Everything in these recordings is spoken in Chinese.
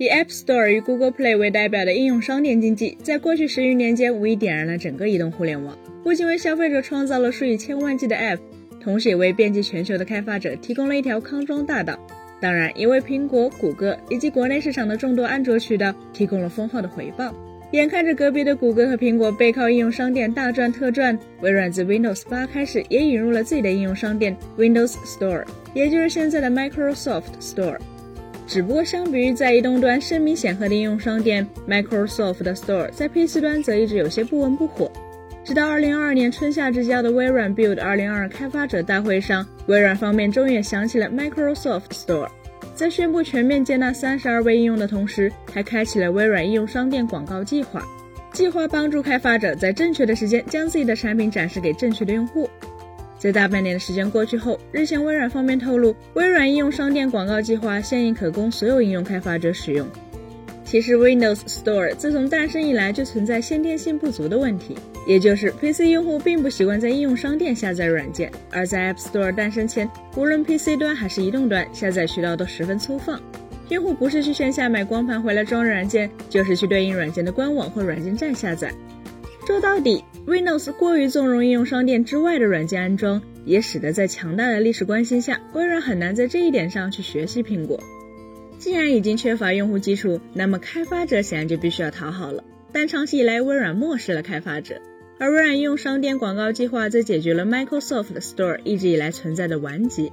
以 App Store 与 Google Play 为代表的应用商店经济，在过去十余年间无疑点燃了整个移动互联网，不仅为消费者创造了数以千万计的 App，同时也为遍及全球的开发者提供了一条康庄大道。当然，也为苹果、谷歌以及国内市场的众多安卓渠道提供了丰厚的回报。眼看着隔壁的谷歌和苹果背靠应用商店大赚特赚，微软自 Windows 8开始也引入了自己的应用商店 Windows Store，也就是现在的 Microsoft Store。只不过，相比于在移动端声名显赫的应用商店 Microsoft Store，在 PC 端则一直有些不温不火。直到2022年春夏之交的微软 Build 2022开发者大会上，微软方面终于也想起了 Microsoft Store，在宣布全面接纳32位应用的同时，还开启了微软应用商店广告计划，计划帮助开发者在正确的时间将自己的产品展示给正确的用户。在大半年的时间过去后，日前微软方面透露，微软应用商店广告计划现已可供所有应用开发者使用。其实，Windows Store 自从诞生以来就存在先天性不足的问题，也就是 PC 用户并不习惯在应用商店下载软件，而在 App Store 诞生前，无论 PC 端还是移动端，下载渠道都十分粗放，用户不是去线下买光盘回来装软件，就是去对应软件的官网或软件站下载。说到底，Windows 过于纵容应用商店之外的软件安装，也使得在强大的历史关系下，微软很难在这一点上去学习苹果。既然已经缺乏用户基础，那么开发者显然就必须要讨好了。但长期以来，微软漠视了开发者，而微软应用商店广告计划则解决了 Microsoft Store 一直以来存在的顽疾，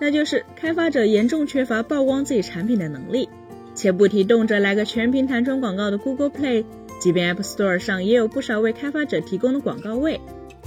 那就是开发者严重缺乏曝光自己产品的能力。且不提动辄来个全屏弹窗广告的 Google Play。即便 App Store 上也有不少为开发者提供的广告位，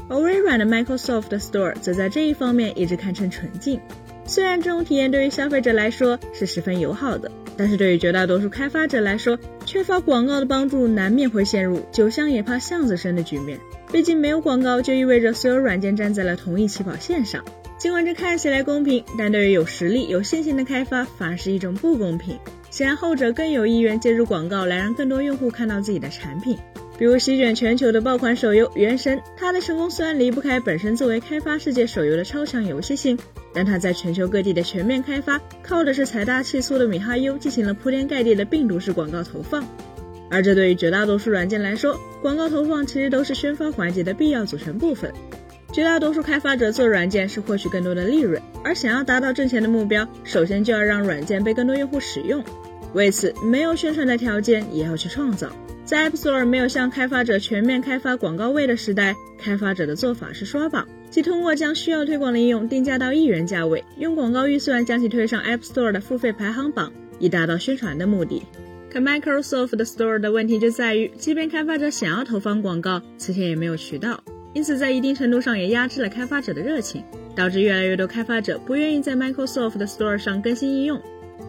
而微软的 Microsoft Store 则在这一方面一直堪称纯净。虽然这种体验对于消费者来说是十分友好的，但是对于绝大多数开发者来说，缺乏广告的帮助，难免会陷入酒香也怕巷子深的局面。毕竟没有广告就意味着所有软件站在了同一起跑线上。尽管这看起来公平，但对于有实力、有信心的开发，反而是一种不公平。显然后者更有意愿借助广告来让更多用户看到自己的产品，比如席卷全球的爆款手游《原神》，它的成功虽然离不开本身作为开发世界手游的超强游戏性，但它在全球各地的全面开发，靠的是财大气粗的米哈游进行了铺天盖地的病毒式广告投放，而这对于绝大多数软件来说，广告投放其实都是宣发环节的必要组成部分。绝大多数开发者做软件是获取更多的利润，而想要达到挣钱的目标，首先就要让软件被更多用户使用。为此，没有宣传的条件也要去创造。在 App Store 没有向开发者全面开发广告位的时代，开发者的做法是刷榜，即通过将需要推广的应用定价到一元价位，用广告预算将其推上 App Store 的付费排行榜，以达到宣传的目的。可 Microsoft Store 的问题就在于，即便开发者想要投放广告，此前也没有渠道。因此，在一定程度上也压制了开发者的热情，导致越来越多开发者不愿意在 Microsoft Store 上更新应用，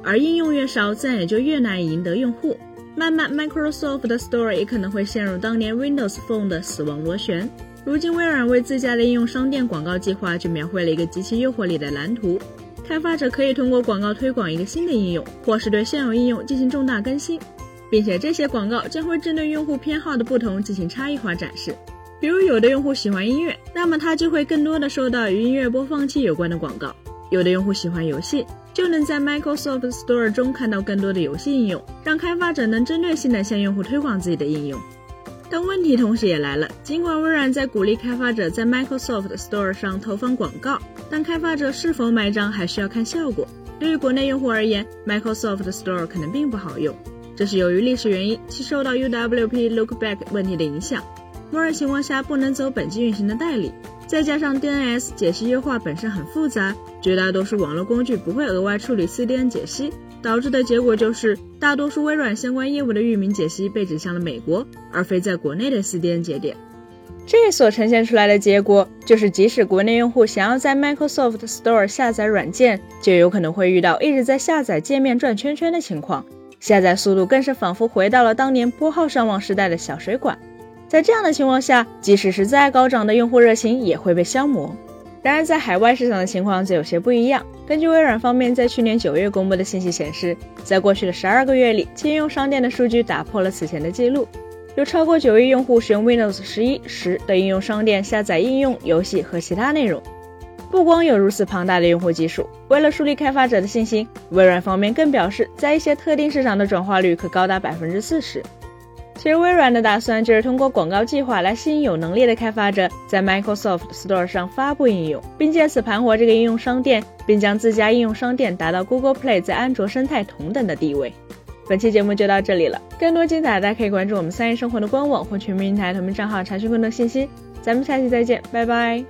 而应用越少，自然也就越难以赢得用户。慢慢，Microsoft Store 也可能会陷入当年 Windows Phone 的死亡螺旋。如今，微软为自家的应用商店广告计划就描绘了一个极其诱惑力的蓝图：开发者可以通过广告推广一个新的应用，或是对现有应用进行重大更新，并且这些广告将会针对用户偏好的不同进行差异化展示。比如，有的用户喜欢音乐，那么他就会更多的受到与音乐播放器有关的广告；有的用户喜欢游戏，就能在 Microsoft Store 中看到更多的游戏应用，让开发者能针对性的向用户推广自己的应用。但问题同时也来了，尽管微软在鼓励开发者在 Microsoft Store 上投放广告，但开发者是否买账还需要看效果。对于国内用户而言，Microsoft Store 可能并不好用，这是由于历史原因，其受到 UWP Lookback 问题的影响。默认情况下不能走本机运行的代理，再加上 DNS 解析优化本身很复杂，绝大多数网络工具不会额外处理 CDN 解析，导致的结果就是大多数微软相关业务的域名解析被指向了美国，而非在国内的 CDN 节点。这所呈现出来的结果就是，即使国内用户想要在 Microsoft Store 下载软件，就有可能会遇到一直在下载界面转圈圈的情况，下载速度更是仿佛回到了当年拨号上网时代的小水管。在这样的情况下，即使是再高涨的用户热情也会被消磨。然而，在海外市场的情况则有些不一样。根据微软方面在去年九月公布的信息显示，在过去的十二个月里，其应用商店的数据打破了此前的记录，有超过九亿用户使用 Windows 十一、十的应用商店下载应用、游戏和其他内容。不光有如此庞大的用户基数，为了树立开发者的信心，微软方面更表示，在一些特定市场的转化率可高达百分之四十。其实微软的打算就是通过广告计划来吸引有能力的开发者在 Microsoft Store 上发布应用，并借此盘活这个应用商店，并将自家应用商店达到 Google Play 在安卓生态同等的地位。本期节目就到这里了，更多精彩大家可以关注我们三叶生活的官网或全民平台同名账号查询更多信息。咱们下期再见，拜拜。